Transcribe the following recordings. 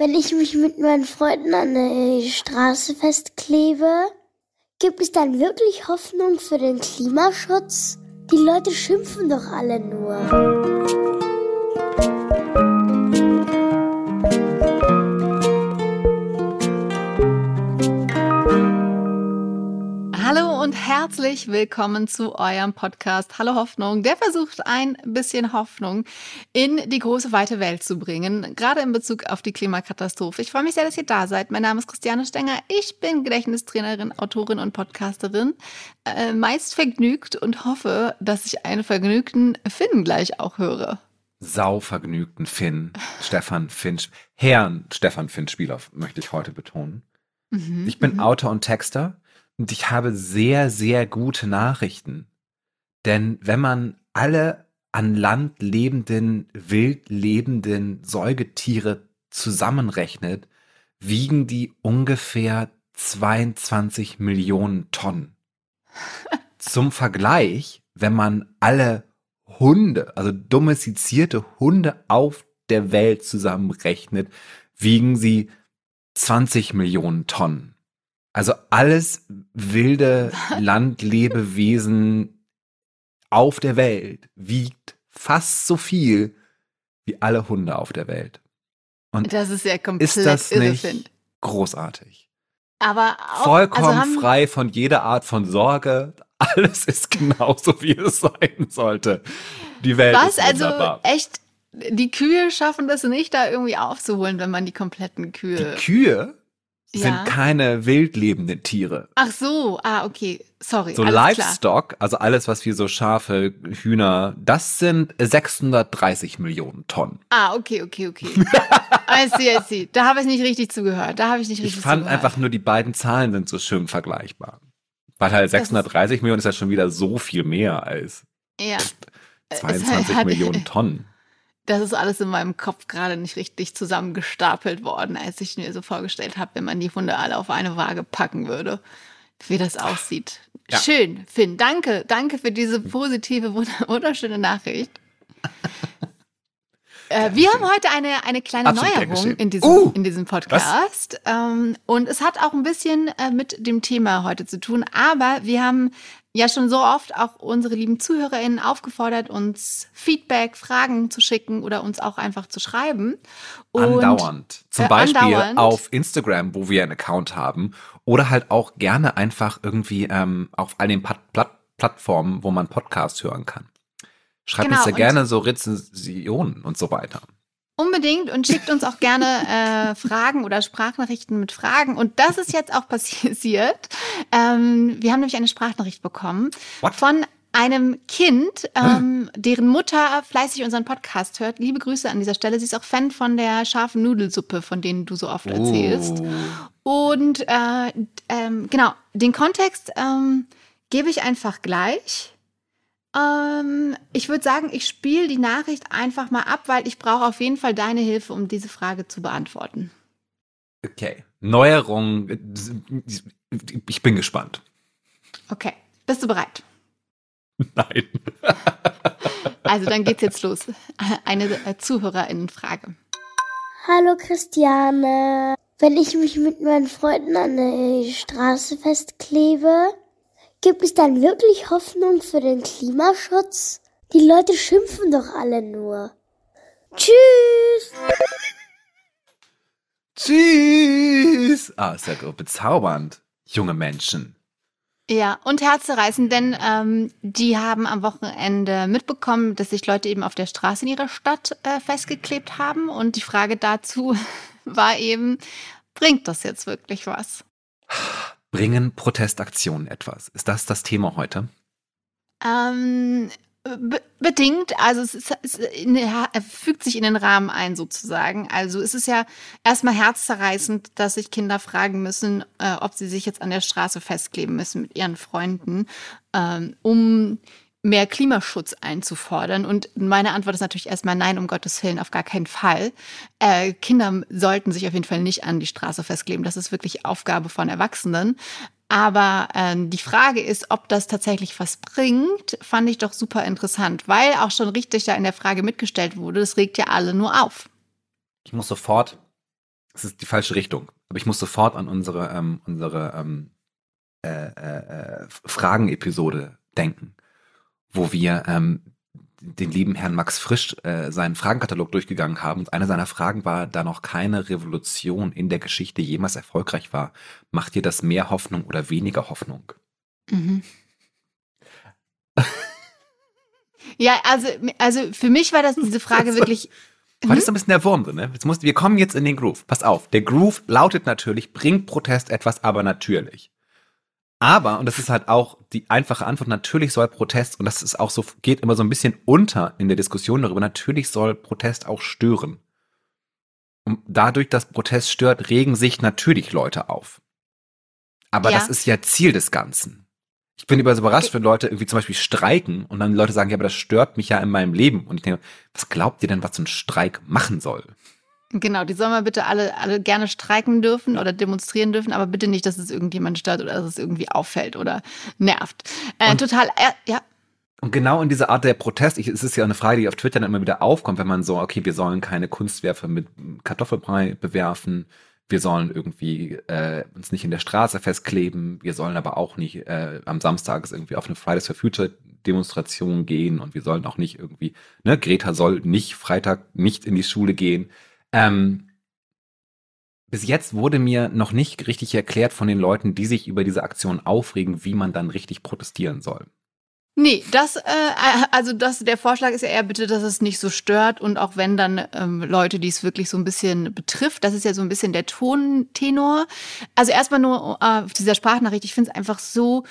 Wenn ich mich mit meinen Freunden an der Straße festklebe, gibt es dann wirklich Hoffnung für den Klimaschutz? Die Leute schimpfen doch alle nur. Herzlich willkommen zu eurem Podcast Hallo Hoffnung. Der versucht ein bisschen Hoffnung in die große weite Welt zu bringen, gerade in Bezug auf die Klimakatastrophe. Ich freue mich sehr, dass ihr da seid. Mein Name ist Christiane Stenger. Ich bin Gedächtnistrainerin, Autorin und Podcasterin. Äh, meist vergnügt und hoffe, dass ich einen vergnügten Finn gleich auch höre. Sauvergnügten Finn, Stefan Finn, Herrn Stefan Finn Spieler möchte ich heute betonen. Mhm, ich bin mhm. Autor und Texter und ich habe sehr, sehr gute Nachrichten. Denn wenn man alle an Land lebenden, wild lebenden Säugetiere zusammenrechnet, wiegen die ungefähr 22 Millionen Tonnen. Zum Vergleich, wenn man alle Hunde, also domestizierte Hunde auf der Welt zusammenrechnet, wiegen sie 20 Millionen Tonnen. Also alles wilde Landlebewesen auf der Welt wiegt fast so viel wie alle Hunde auf der Welt. Und das ist ja komplett ist das nicht irrefind. großartig? Aber auch, also vollkommen also frei von jeder Art von Sorge. Alles ist genauso, wie es sein sollte. Die Welt Was, ist also wunderbar. also echt die Kühe schaffen das nicht, da irgendwie aufzuholen, wenn man die kompletten Kühe. Die Kühe sind ja. keine wildlebenden Tiere. Ach so, ah, okay, sorry. So Livestock, klar. also alles, was wie so Schafe, Hühner, das sind 630 Millionen Tonnen. Ah, okay, okay, okay. I see, I see. Da habe ich nicht richtig zugehört. Da habe ich nicht richtig Ich fand zugehört. einfach nur, die beiden Zahlen sind so schön vergleichbar. Weil halt 630 Millionen ist ja schon wieder so viel mehr als ja. 22 hat, Millionen Tonnen das ist alles in meinem Kopf gerade nicht richtig zusammengestapelt worden, als ich mir so vorgestellt habe, wenn man die Hunde alle auf eine Waage packen würde, wie das aussieht. Ja. Schön, Finn. Danke, danke für diese positive, wunderschöne Nachricht. Äh, wir haben heute eine, eine kleine Absolut Neuerung in diesem, uh, in diesem Podcast. Ähm, und es hat auch ein bisschen äh, mit dem Thema heute zu tun. Aber wir haben ja schon so oft auch unsere lieben ZuhörerInnen aufgefordert, uns Feedback, Fragen zu schicken oder uns auch einfach zu schreiben. Und, andauernd. Zum äh, Beispiel andauernd. auf Instagram, wo wir einen Account haben. Oder halt auch gerne einfach irgendwie ähm, auf all den Plat Plat Plattformen, wo man Podcasts hören kann. Schreibt genau, uns da gerne so Rezensionen und so weiter. Unbedingt und schickt uns auch gerne äh, Fragen oder Sprachnachrichten mit Fragen. Und das ist jetzt auch passiert. Ähm, wir haben nämlich eine Sprachnachricht bekommen What? von einem Kind, ähm, deren Mutter fleißig unseren Podcast hört. Liebe Grüße an dieser Stelle. Sie ist auch Fan von der scharfen Nudelsuppe, von denen du so oft erzählst. Oh. Und äh, ähm, genau, den Kontext ähm, gebe ich einfach gleich. Ähm, ich würde sagen, ich spiele die Nachricht einfach mal ab, weil ich brauche auf jeden Fall deine Hilfe, um diese Frage zu beantworten. Okay. Neuerung. Ich bin gespannt. Okay. Bist du bereit? Nein. also dann geht's jetzt los. Eine äh, Zuhörerinnenfrage. Hallo Christiane. Wenn ich mich mit meinen Freunden an der Straße festklebe, Gibt es dann wirklich Hoffnung für den Klimaschutz? Die Leute schimpfen doch alle nur. Tschüss! Tschüss! Ah, ist ja bezaubernd. Junge Menschen. Ja, und herzzerreißend, denn ähm, die haben am Wochenende mitbekommen, dass sich Leute eben auf der Straße in ihrer Stadt äh, festgeklebt haben. Und die Frage dazu war eben, bringt das jetzt wirklich was? Bringen Protestaktionen etwas? Ist das das Thema heute? Ähm, be bedingt. Also es, ist, es fügt sich in den Rahmen ein sozusagen. Also es ist ja erstmal herzzerreißend, dass sich Kinder fragen müssen, äh, ob sie sich jetzt an der Straße festkleben müssen mit ihren Freunden, ähm, um mehr Klimaschutz einzufordern? Und meine Antwort ist natürlich erstmal nein, um Gottes Willen, auf gar keinen Fall. Äh, Kinder sollten sich auf jeden Fall nicht an die Straße festkleben. Das ist wirklich Aufgabe von Erwachsenen. Aber äh, die Frage ist, ob das tatsächlich was bringt, fand ich doch super interessant, weil auch schon richtig da in der Frage mitgestellt wurde, das regt ja alle nur auf. Ich muss sofort es ist die falsche Richtung. Aber ich muss sofort an unsere, ähm, unsere ähm, äh, äh, Fragen-Episode denken, wo wir ähm, den lieben Herrn Max Frisch äh, seinen Fragenkatalog durchgegangen haben. Und eine seiner Fragen war, da noch keine Revolution in der Geschichte jemals erfolgreich war, macht dir das mehr Hoffnung oder weniger Hoffnung? Mhm. ja, also, also für mich war das diese Frage wirklich. Heute ist ein bisschen der Wurm drin, ne? Jetzt musst, wir kommen jetzt in den Groove. Pass auf, der Groove lautet natürlich, bringt Protest etwas, aber natürlich. Aber, und das ist halt auch die einfache Antwort, natürlich soll Protest, und das ist auch so, geht immer so ein bisschen unter in der Diskussion darüber, natürlich soll Protest auch stören. Und dadurch, dass Protest stört, regen sich natürlich Leute auf. Aber ja. das ist ja Ziel des Ganzen. Ich bin überrascht, wenn Leute irgendwie zum Beispiel streiken und dann Leute sagen, ja, aber das stört mich ja in meinem Leben. Und ich denke, was glaubt ihr denn, was so ein Streik machen soll? Genau, die sollen wir bitte alle, alle gerne streiken dürfen oder demonstrieren dürfen, aber bitte nicht, dass es irgendjemand stört oder dass es irgendwie auffällt oder nervt. Äh, total, äh, ja. Und genau in dieser Art der Protest, ich, es ist ja eine Frage, die auf Twitter dann immer wieder aufkommt, wenn man so, okay, wir sollen keine Kunstwerfe mit Kartoffelbrei bewerfen, wir sollen irgendwie äh, uns nicht in der Straße festkleben, wir sollen aber auch nicht äh, am Samstag irgendwie auf eine Fridays for Future Demonstration gehen und wir sollen auch nicht irgendwie, ne, Greta soll nicht Freitag nicht in die Schule gehen. Ähm, bis jetzt wurde mir noch nicht richtig erklärt von den Leuten, die sich über diese Aktion aufregen, wie man dann richtig protestieren soll. Nee, das, äh, also das, der Vorschlag ist ja eher bitte, dass es nicht so stört und auch wenn dann ähm, Leute, die es wirklich so ein bisschen betrifft, das ist ja so ein bisschen der Tontenor. Also erstmal nur äh, auf dieser Sprachnachricht, ich finde es einfach so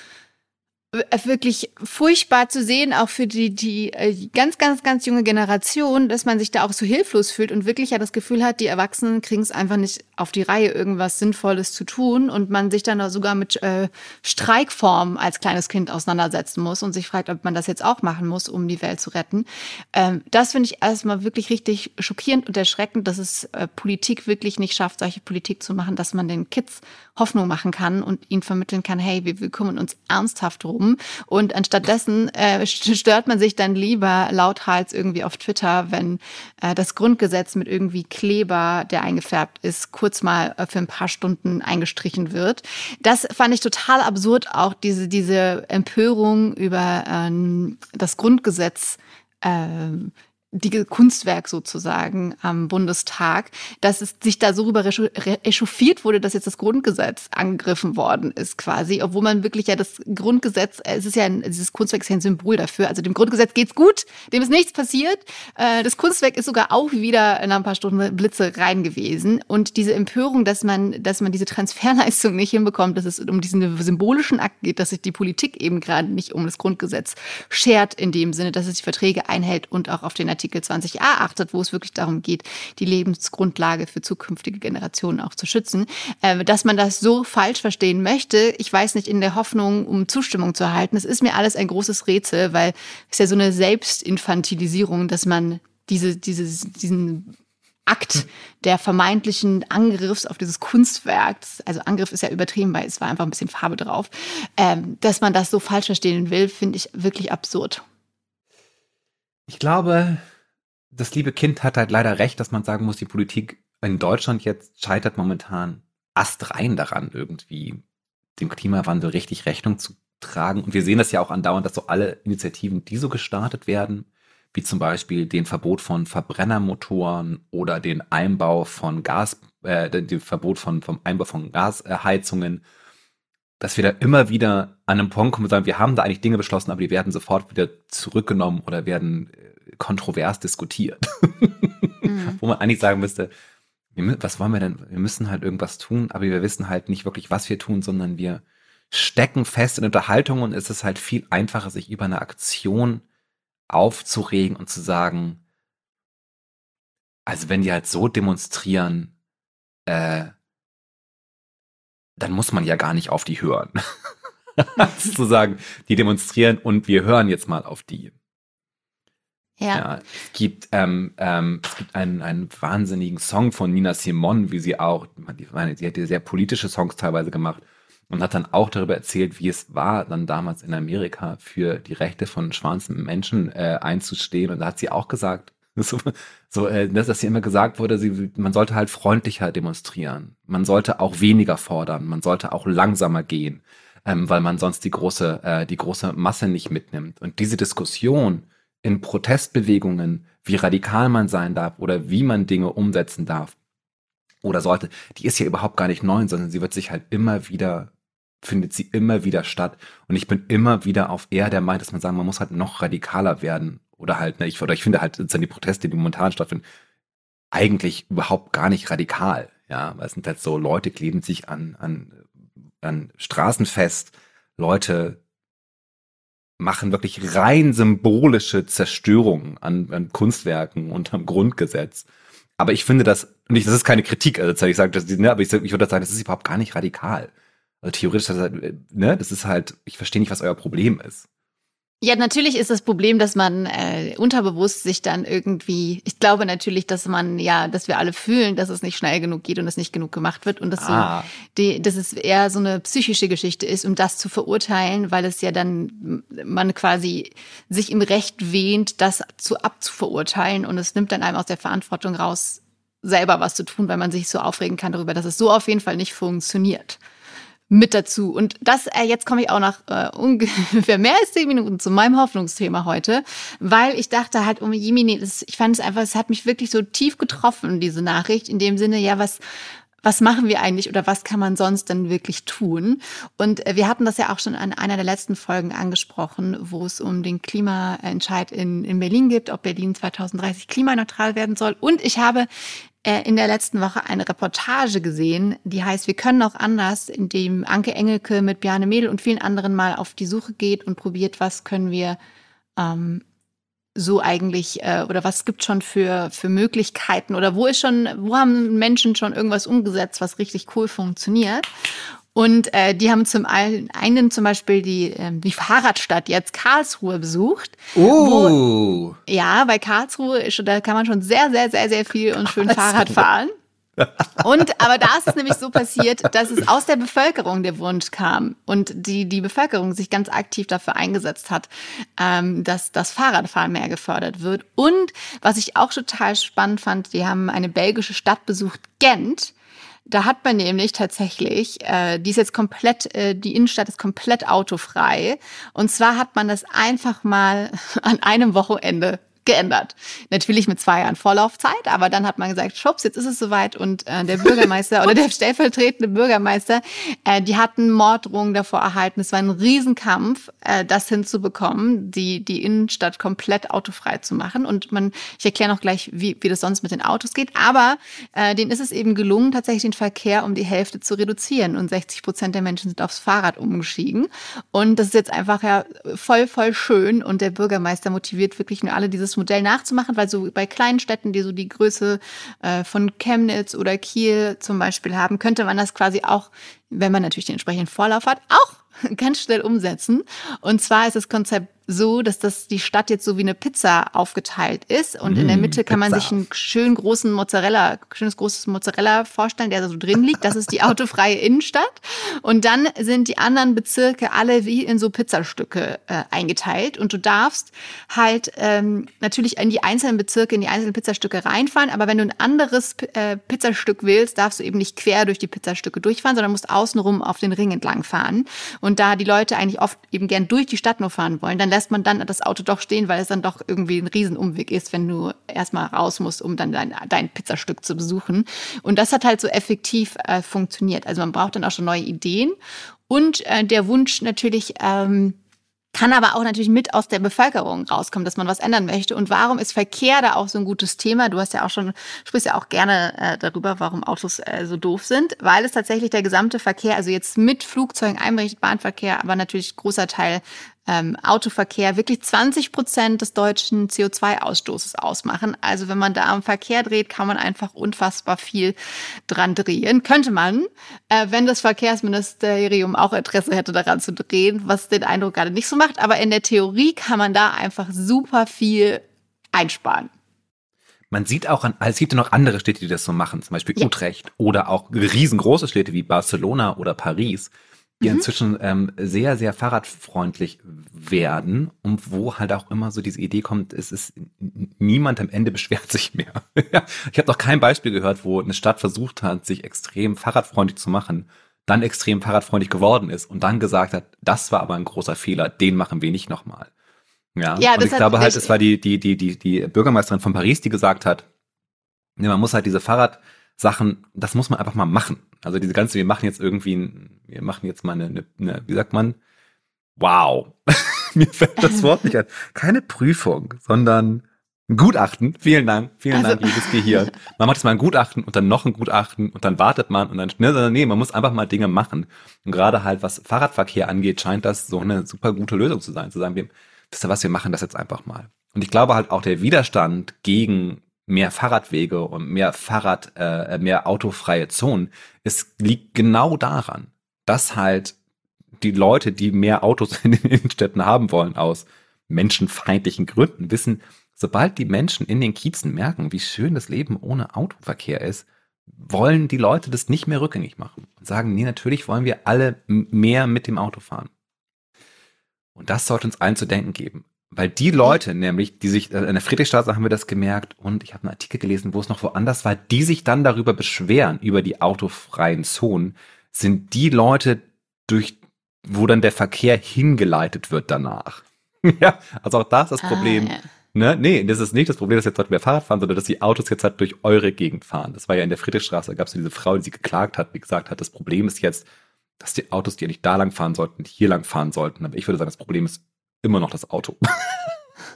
wirklich furchtbar zu sehen, auch für die, die, äh, die ganz, ganz, ganz junge Generation, dass man sich da auch so hilflos fühlt und wirklich ja das Gefühl hat, die Erwachsenen kriegen es einfach nicht auf die Reihe, irgendwas Sinnvolles zu tun und man sich dann sogar mit äh, Streikform als kleines Kind auseinandersetzen muss und sich fragt, ob man das jetzt auch machen muss, um die Welt zu retten. Ähm, das finde ich erstmal wirklich richtig schockierend und erschreckend, dass es äh, Politik wirklich nicht schafft, solche Politik zu machen, dass man den Kids Hoffnung machen kann und ihnen vermitteln kann, hey, wir, wir kümmern uns ernsthaft drum. Und anstattdessen äh, stört man sich dann lieber lauthals irgendwie auf Twitter, wenn äh, das Grundgesetz mit irgendwie Kleber, der eingefärbt ist, kurz mal äh, für ein paar Stunden eingestrichen wird. Das fand ich total absurd, auch diese, diese Empörung über ähm, das Grundgesetz. Ähm, die Kunstwerk sozusagen am Bundestag, dass es sich da so rüber echauffiert wurde, dass jetzt das Grundgesetz angegriffen worden ist quasi, obwohl man wirklich ja das Grundgesetz, es ist ja ein, dieses Kunstwerk ist ja ein Symbol dafür, also dem Grundgesetz geht's gut, dem ist nichts passiert. Äh, das Kunstwerk ist sogar auch wieder in ein paar Stunden Blitze rein gewesen und diese Empörung, dass man, dass man diese Transferleistung nicht hinbekommt, dass es um diesen symbolischen Akt geht, dass sich die Politik eben gerade nicht um das Grundgesetz schert in dem Sinne, dass es die Verträge einhält und auch auf den Artikel 20a achtet, wo es wirklich darum geht, die Lebensgrundlage für zukünftige Generationen auch zu schützen, äh, dass man das so falsch verstehen möchte. Ich weiß nicht, in der Hoffnung, um Zustimmung zu erhalten. Es ist mir alles ein großes Rätsel, weil es ja so eine Selbstinfantilisierung, dass man diese, diese, diesen Akt der vermeintlichen Angriffs auf dieses Kunstwerk, also Angriff ist ja übertrieben, weil es war einfach ein bisschen Farbe drauf, ähm, dass man das so falsch verstehen will, finde ich wirklich absurd. Ich glaube, das liebe Kind hat halt leider recht, dass man sagen muss, die Politik in Deutschland jetzt scheitert momentan astrein daran, irgendwie dem Klimawandel richtig Rechnung zu tragen. Und wir sehen das ja auch andauernd, dass so alle Initiativen, die so gestartet werden, wie zum Beispiel den Verbot von Verbrennermotoren oder den Einbau von Gas, äh, den Verbot von, vom Einbau von Gasheizungen, dass wir da immer wieder an einem Punkt kommen und sagen, wir haben da eigentlich Dinge beschlossen, aber die werden sofort wieder zurückgenommen oder werden äh, kontrovers diskutiert. Mhm. Wo man eigentlich sagen müsste, was wollen wir denn? Wir müssen halt irgendwas tun, aber wir wissen halt nicht wirklich, was wir tun, sondern wir stecken fest in Unterhaltung und es ist halt viel einfacher, sich über eine Aktion aufzuregen und zu sagen, also wenn die halt so demonstrieren, äh, dann muss man ja gar nicht auf die hören. zu sagen, die demonstrieren und wir hören jetzt mal auf die. Ja. ja es gibt, ähm, ähm, es gibt einen, einen wahnsinnigen Song von Nina Simon, wie sie auch, die, meine, sie hat ja sehr politische Songs teilweise gemacht und hat dann auch darüber erzählt, wie es war, dann damals in Amerika für die Rechte von schwarzen Menschen äh, einzustehen. Und da hat sie auch gesagt, So, so äh, dass hier immer gesagt wurde, sie, man sollte halt freundlicher demonstrieren. Man sollte auch weniger fordern. Man sollte auch langsamer gehen, ähm, weil man sonst die große, äh, die große Masse nicht mitnimmt. Und diese Diskussion in Protestbewegungen, wie radikal man sein darf oder wie man Dinge umsetzen darf oder sollte, die ist ja überhaupt gar nicht neu, sondern sie wird sich halt immer wieder findet sie immer wieder statt. Und ich bin immer wieder auf eher der Meinung, dass man sagen, man muss halt noch radikaler werden. Oder halt, ne, ich, oder ich finde halt, sind die Proteste, die momentan stattfinden, eigentlich überhaupt gar nicht radikal. Ja, weil es sind halt so, Leute kleben sich an, an, an Straßen fest, Leute machen wirklich rein symbolische Zerstörungen an, an Kunstwerken und am Grundgesetz. Aber ich finde das, nicht, das ist keine Kritik, also ich sage, das, ne, aber ich, ich würde sagen, das ist überhaupt gar nicht radikal. Also theoretisch, das, halt, ne, das ist halt, ich verstehe nicht, was euer Problem ist. Ja, natürlich ist das Problem, dass man äh, unterbewusst sich dann irgendwie, ich glaube natürlich, dass man ja, dass wir alle fühlen, dass es nicht schnell genug geht und es nicht genug gemacht wird und dass, ah. so, die, dass es eher so eine psychische Geschichte ist, um das zu verurteilen, weil es ja dann man quasi sich im Recht wähnt, das zu abzuverurteilen und es nimmt dann einem aus der Verantwortung raus, selber was zu tun, weil man sich so aufregen kann darüber, dass es so auf jeden Fall nicht funktioniert mit dazu. Und das, äh, jetzt komme ich auch nach äh, ungefähr mehr als zehn Minuten zu meinem Hoffnungsthema heute, weil ich dachte halt, um Jimini, das, ich fand es einfach, es hat mich wirklich so tief getroffen, diese Nachricht, in dem Sinne, ja, was, was machen wir eigentlich oder was kann man sonst denn wirklich tun? Und äh, wir hatten das ja auch schon an einer der letzten Folgen angesprochen, wo es um den Klimaentscheid in, in Berlin gibt, ob Berlin 2030 klimaneutral werden soll. Und ich habe in der letzten Woche eine Reportage gesehen, die heißt Wir können auch anders, in dem Anke Engelke mit Bjarne Mädel und vielen anderen mal auf die Suche geht und probiert, was können wir ähm, so eigentlich äh, oder was gibt schon für für Möglichkeiten oder wo ist schon wo haben Menschen schon irgendwas umgesetzt, was richtig cool funktioniert und äh, die haben zum einen zum Beispiel die, äh, die Fahrradstadt jetzt Karlsruhe besucht. Oh. Wo, ja, bei Karlsruhe ist, da kann man schon sehr, sehr, sehr, sehr viel und schön Fahrrad fahren. Und aber da ist es nämlich so passiert, dass es aus der Bevölkerung der Wunsch kam und die die Bevölkerung sich ganz aktiv dafür eingesetzt hat, ähm, dass das Fahrradfahren mehr gefördert wird. Und was ich auch total spannend fand, die haben eine belgische Stadt besucht, Gent. Da hat man nämlich tatsächlich, äh, die ist jetzt komplett, äh, die Innenstadt ist komplett autofrei. Und zwar hat man das einfach mal an einem Wochenende geändert. Natürlich mit zwei Jahren Vorlaufzeit, aber dann hat man gesagt, schubs, jetzt ist es soweit und äh, der Bürgermeister oder der stellvertretende Bürgermeister, äh, die hatten Morddrohungen davor erhalten. Es war ein Riesenkampf, äh, das hinzubekommen, die, die Innenstadt komplett autofrei zu machen. Und man, ich erkläre noch gleich, wie, wie das sonst mit den Autos geht, aber äh, denen ist es eben gelungen, tatsächlich den Verkehr um die Hälfte zu reduzieren und 60 Prozent der Menschen sind aufs Fahrrad umgestiegen. Und das ist jetzt einfach ja voll, voll schön und der Bürgermeister motiviert wirklich nur alle dieses Modell nachzumachen, weil so bei kleinen Städten, die so die Größe äh, von Chemnitz oder Kiel zum Beispiel haben, könnte man das quasi auch, wenn man natürlich den entsprechenden Vorlauf hat, auch ganz schnell umsetzen. Und zwar ist das Konzept so, dass das die Stadt jetzt so wie eine Pizza aufgeteilt ist und mm, in der mm, Mitte kann Pizza. man sich einen schönen großen Mozzarella, schönes großes Mozzarella vorstellen, der so drin liegt. Das ist die autofreie Innenstadt. Und dann sind die anderen Bezirke alle wie in so Pizzastücke äh, eingeteilt und du darfst halt ähm, natürlich in die einzelnen Bezirke, in die einzelnen Pizzastücke reinfahren, aber wenn du ein anderes äh, Pizzastück willst, darfst du eben nicht quer durch die Pizzastücke durchfahren, sondern musst außenrum auf den Ring entlang fahren. Und da die Leute eigentlich oft eben gern durch die Stadt nur fahren wollen, dann lässt man dann das Auto doch stehen, weil es dann doch irgendwie ein Riesenumweg ist, wenn du erstmal raus musst, um dann dein, dein Pizzastück zu besuchen. Und das hat halt so effektiv äh, funktioniert. Also man braucht dann auch schon neue Ideen. Und äh, der Wunsch natürlich, ähm, kann aber auch natürlich mit aus der Bevölkerung rauskommen, dass man was ändern möchte. Und warum ist Verkehr da auch so ein gutes Thema? Du hast ja auch schon, sprichst ja auch gerne äh, darüber, warum Autos äh, so doof sind, weil es tatsächlich der gesamte Verkehr, also jetzt mit Flugzeugen einberichtet, Bahnverkehr, aber natürlich großer Teil ähm, Autoverkehr wirklich 20 Prozent des deutschen CO2-Ausstoßes ausmachen. Also wenn man da am Verkehr dreht, kann man einfach unfassbar viel dran drehen. Könnte man, äh, wenn das Verkehrsministerium auch Interesse hätte, daran zu drehen, was den Eindruck gerade nicht so macht. Aber in der Theorie kann man da einfach super viel einsparen. Man sieht auch an, es gibt ja noch andere Städte, die das so machen, zum Beispiel ja. Utrecht oder auch riesengroße Städte wie Barcelona oder Paris die mhm. inzwischen ähm, sehr, sehr fahrradfreundlich werden und wo halt auch immer so diese Idee kommt, es ist niemand am Ende beschwert sich mehr. ich habe noch kein Beispiel gehört, wo eine Stadt versucht hat, sich extrem fahrradfreundlich zu machen, dann extrem fahrradfreundlich geworden ist und dann gesagt hat, das war aber ein großer Fehler, den machen wir nicht nochmal. Ja, ja und ich glaube halt, es war die, die, die, die, die Bürgermeisterin von Paris, die gesagt hat, ne, man muss halt diese Fahrradsachen, das muss man einfach mal machen. Also diese ganze, wir machen jetzt irgendwie, ein, wir machen jetzt mal eine, eine, eine wie sagt man, wow, mir fällt das Wort nicht ein. Keine Prüfung, sondern ein Gutachten. Vielen Dank, vielen also, Dank, liebes Gehirn. Man macht jetzt mal ein Gutachten und dann noch ein Gutachten und dann wartet man und dann, ne, nee, man muss einfach mal Dinge machen. Und gerade halt, was Fahrradverkehr angeht, scheint das so eine super gute Lösung zu sein, zu sagen, wir, wisst ihr was, wir machen das jetzt einfach mal. Und ich glaube halt auch der Widerstand gegen mehr Fahrradwege und mehr Fahrrad, äh, mehr autofreie Zonen, es liegt genau daran, dass halt die Leute, die mehr Autos in den Innenstädten haben wollen, aus menschenfeindlichen Gründen, wissen, sobald die Menschen in den Kiezen merken, wie schön das Leben ohne Autoverkehr ist, wollen die Leute das nicht mehr rückgängig machen und sagen, nee, natürlich wollen wir alle mehr mit dem Auto fahren. Und das sollte uns allen zu denken geben. Weil die Leute nämlich, die sich, äh, in der Friedrichstraße haben wir das gemerkt und ich habe einen Artikel gelesen, wo es noch woanders war, die sich dann darüber beschweren, über die autofreien Zonen, sind die Leute, durch, wo dann der Verkehr hingeleitet wird danach. ja, also auch da ist das ah, Problem. Ja. Ne? Nee, das ist nicht das Problem, dass jetzt Leute mehr Fahrrad fahren, sondern dass die Autos jetzt halt durch eure Gegend fahren. Das war ja in der Friedrichstraße, da gab es diese Frau, die sie geklagt hat, die gesagt hat, das Problem ist jetzt, dass die Autos, die ja nicht da lang fahren sollten, hier lang fahren sollten. Aber ich würde sagen, das Problem ist immer noch das Auto.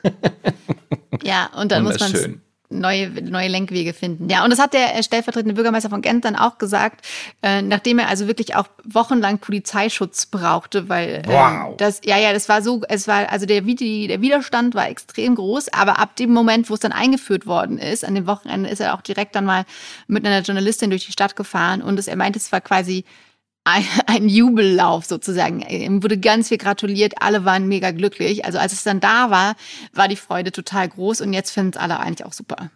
ja, und dann muss man neue, neue Lenkwege finden. Ja, und das hat der stellvertretende Bürgermeister von Gent dann auch gesagt, äh, nachdem er also wirklich auch wochenlang Polizeischutz brauchte, weil äh, wow. das, ja, ja, das war so, es war, also der, der Widerstand war extrem groß, aber ab dem Moment, wo es dann eingeführt worden ist, an dem Wochenende ist er auch direkt dann mal mit einer Journalistin durch die Stadt gefahren und es, er meinte, es war quasi ein, ein Jubellauf sozusagen. Ihm wurde ganz viel gratuliert, alle waren mega glücklich. Also als es dann da war, war die Freude total groß und jetzt finden es alle eigentlich auch super.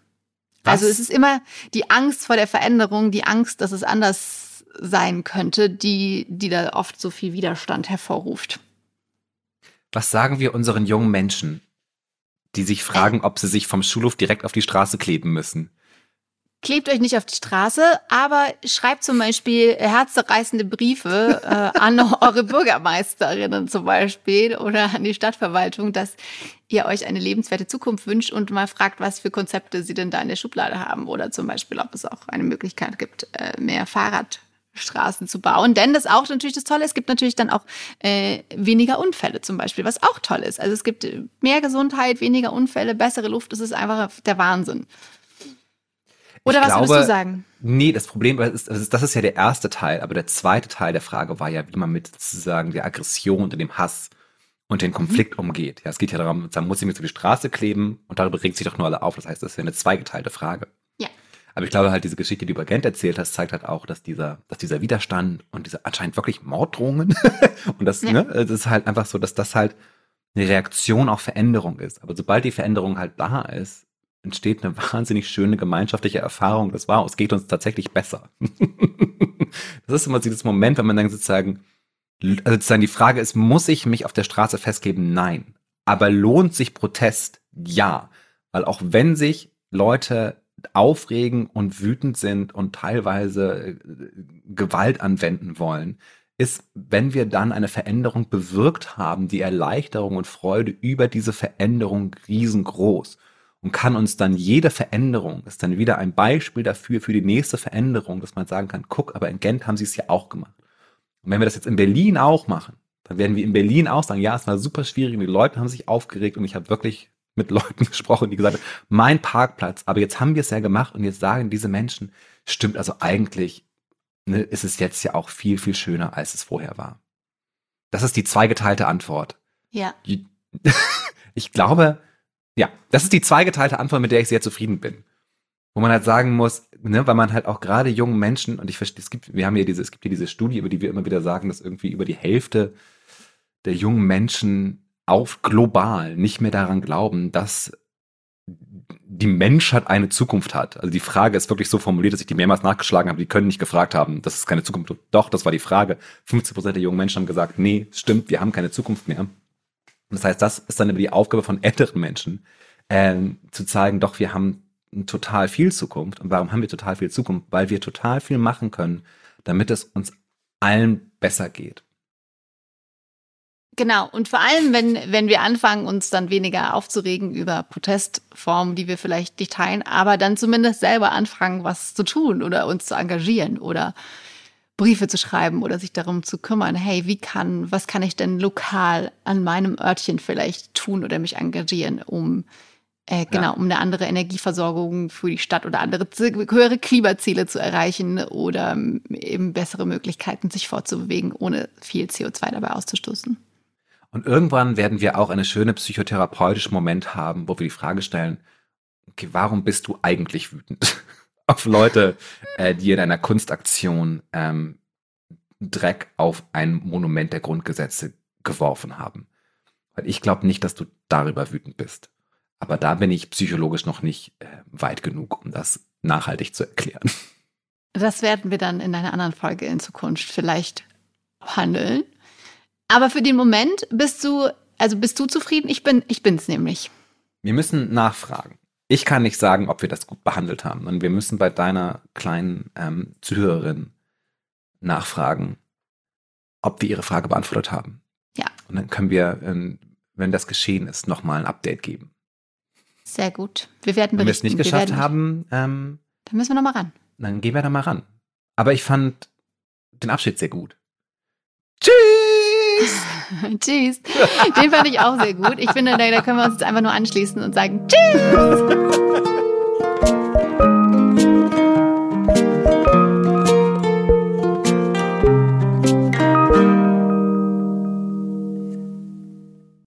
Was? Also es ist immer die Angst vor der Veränderung, die Angst, dass es anders sein könnte, die, die da oft so viel Widerstand hervorruft. Was sagen wir unseren jungen Menschen, die sich fragen, ob sie sich vom Schulhof direkt auf die Straße kleben müssen? Klebt euch nicht auf die Straße, aber schreibt zum Beispiel herzzerreißende Briefe äh, an eure Bürgermeisterinnen zum Beispiel oder an die Stadtverwaltung, dass ihr euch eine lebenswerte Zukunft wünscht und mal fragt, was für Konzepte sie denn da in der Schublade haben oder zum Beispiel, ob es auch eine Möglichkeit gibt, äh, mehr Fahrradstraßen zu bauen. Denn das auch natürlich das Tolle, es gibt natürlich dann auch äh, weniger Unfälle zum Beispiel, was auch toll ist. Also es gibt mehr Gesundheit, weniger Unfälle, bessere Luft, das ist einfach der Wahnsinn. Oder was glaube, würdest du sagen? Nee, das Problem ist, das ist ja der erste Teil, aber der zweite Teil der Frage war ja, wie man mit sozusagen der Aggression und dem Hass und den Konflikt mhm. umgeht. Ja, es geht ja darum, man muss sich auf die Straße kleben und darüber regt sich doch nur alle auf. Das heißt, das ist ja eine zweigeteilte Frage. Ja. Aber ich glaube halt, diese Geschichte, die du über Gent erzählt hast, zeigt halt auch, dass dieser, dass dieser Widerstand und diese anscheinend wirklich Morddrohungen und das, ja. ne, das ist halt einfach so, dass das halt eine Reaktion auf Veränderung ist. Aber sobald die Veränderung halt da ist, entsteht eine wahnsinnig schöne gemeinschaftliche Erfahrung. Das war, es geht uns tatsächlich besser. das ist immer dieses Moment, wenn man dann sozusagen, also sozusagen die Frage ist, muss ich mich auf der Straße festgeben? Nein. Aber lohnt sich Protest? Ja. Weil auch wenn sich Leute aufregen und wütend sind und teilweise äh, Gewalt anwenden wollen, ist, wenn wir dann eine Veränderung bewirkt haben, die Erleichterung und Freude über diese Veränderung riesengroß und kann uns dann jede Veränderung, ist dann wieder ein Beispiel dafür, für die nächste Veränderung, dass man sagen kann, guck, aber in Gent haben sie es ja auch gemacht. Und wenn wir das jetzt in Berlin auch machen, dann werden wir in Berlin auch sagen, ja, es war super schwierig und die Leute haben sich aufgeregt und ich habe wirklich mit Leuten gesprochen, die gesagt haben, mein Parkplatz, aber jetzt haben wir es ja gemacht und jetzt sagen diese Menschen, stimmt also eigentlich, ne, ist es jetzt ja auch viel, viel schöner, als es vorher war. Das ist die zweigeteilte Antwort. Ja. Ich glaube, ja, das ist die zweigeteilte Antwort, mit der ich sehr zufrieden bin. Wo man halt sagen muss, ne, weil man halt auch gerade jungen Menschen, und ich verstehe, es gibt, wir haben ja diese, es gibt ja diese Studie, über die wir immer wieder sagen, dass irgendwie über die Hälfte der jungen Menschen auf global nicht mehr daran glauben, dass die Menschheit eine Zukunft hat. Also die Frage ist wirklich so formuliert, dass ich die mehrmals nachgeschlagen habe. Die können nicht gefragt haben, das ist keine Zukunft. Doch, das war die Frage. 50 Prozent der jungen Menschen haben gesagt, nee, stimmt, wir haben keine Zukunft mehr. Das heißt, das ist dann die Aufgabe von älteren Menschen, äh, zu zeigen, doch, wir haben total viel Zukunft. Und warum haben wir total viel Zukunft? Weil wir total viel machen können, damit es uns allen besser geht. Genau, und vor allem, wenn, wenn wir anfangen, uns dann weniger aufzuregen über Protestformen, die wir vielleicht nicht teilen, aber dann zumindest selber anfangen, was zu tun oder uns zu engagieren oder Briefe zu schreiben oder sich darum zu kümmern, hey, wie kann, was kann ich denn lokal an meinem Örtchen vielleicht tun oder mich engagieren, um äh, genau, ja. um eine andere Energieversorgung für die Stadt oder andere höhere Klimaziele zu erreichen oder eben bessere Möglichkeiten, sich fortzubewegen, ohne viel CO2 dabei auszustoßen. Und irgendwann werden wir auch eine schöne psychotherapeutische Moment haben, wo wir die Frage stellen, okay, warum bist du eigentlich wütend auf Leute, äh, die in einer Kunstaktion ähm, Dreck auf ein Monument der Grundgesetze geworfen haben? Weil ich glaube nicht, dass du darüber wütend bist. Aber da bin ich psychologisch noch nicht äh, weit genug, um das nachhaltig zu erklären. Das werden wir dann in einer anderen Folge in Zukunft vielleicht handeln. Aber für den Moment bist du, also bist du zufrieden? Ich bin, ich bin's nämlich. Wir müssen nachfragen. Ich kann nicht sagen, ob wir das gut behandelt haben. Und wir müssen bei deiner kleinen ähm, Zuhörerin nachfragen, ob wir ihre Frage beantwortet haben. Ja. Und dann können wir, ähm, wenn das geschehen ist, nochmal ein Update geben. Sehr gut. Wir werden berichten. Wenn wir es nicht geschafft haben, ähm, dann müssen wir nochmal ran. Dann gehen wir da mal ran. Aber ich fand den Abschied sehr gut. Tschüss! Tschüss. Den fand ich auch sehr gut. Ich finde, da, da können wir uns jetzt einfach nur anschließen und sagen Tschüss!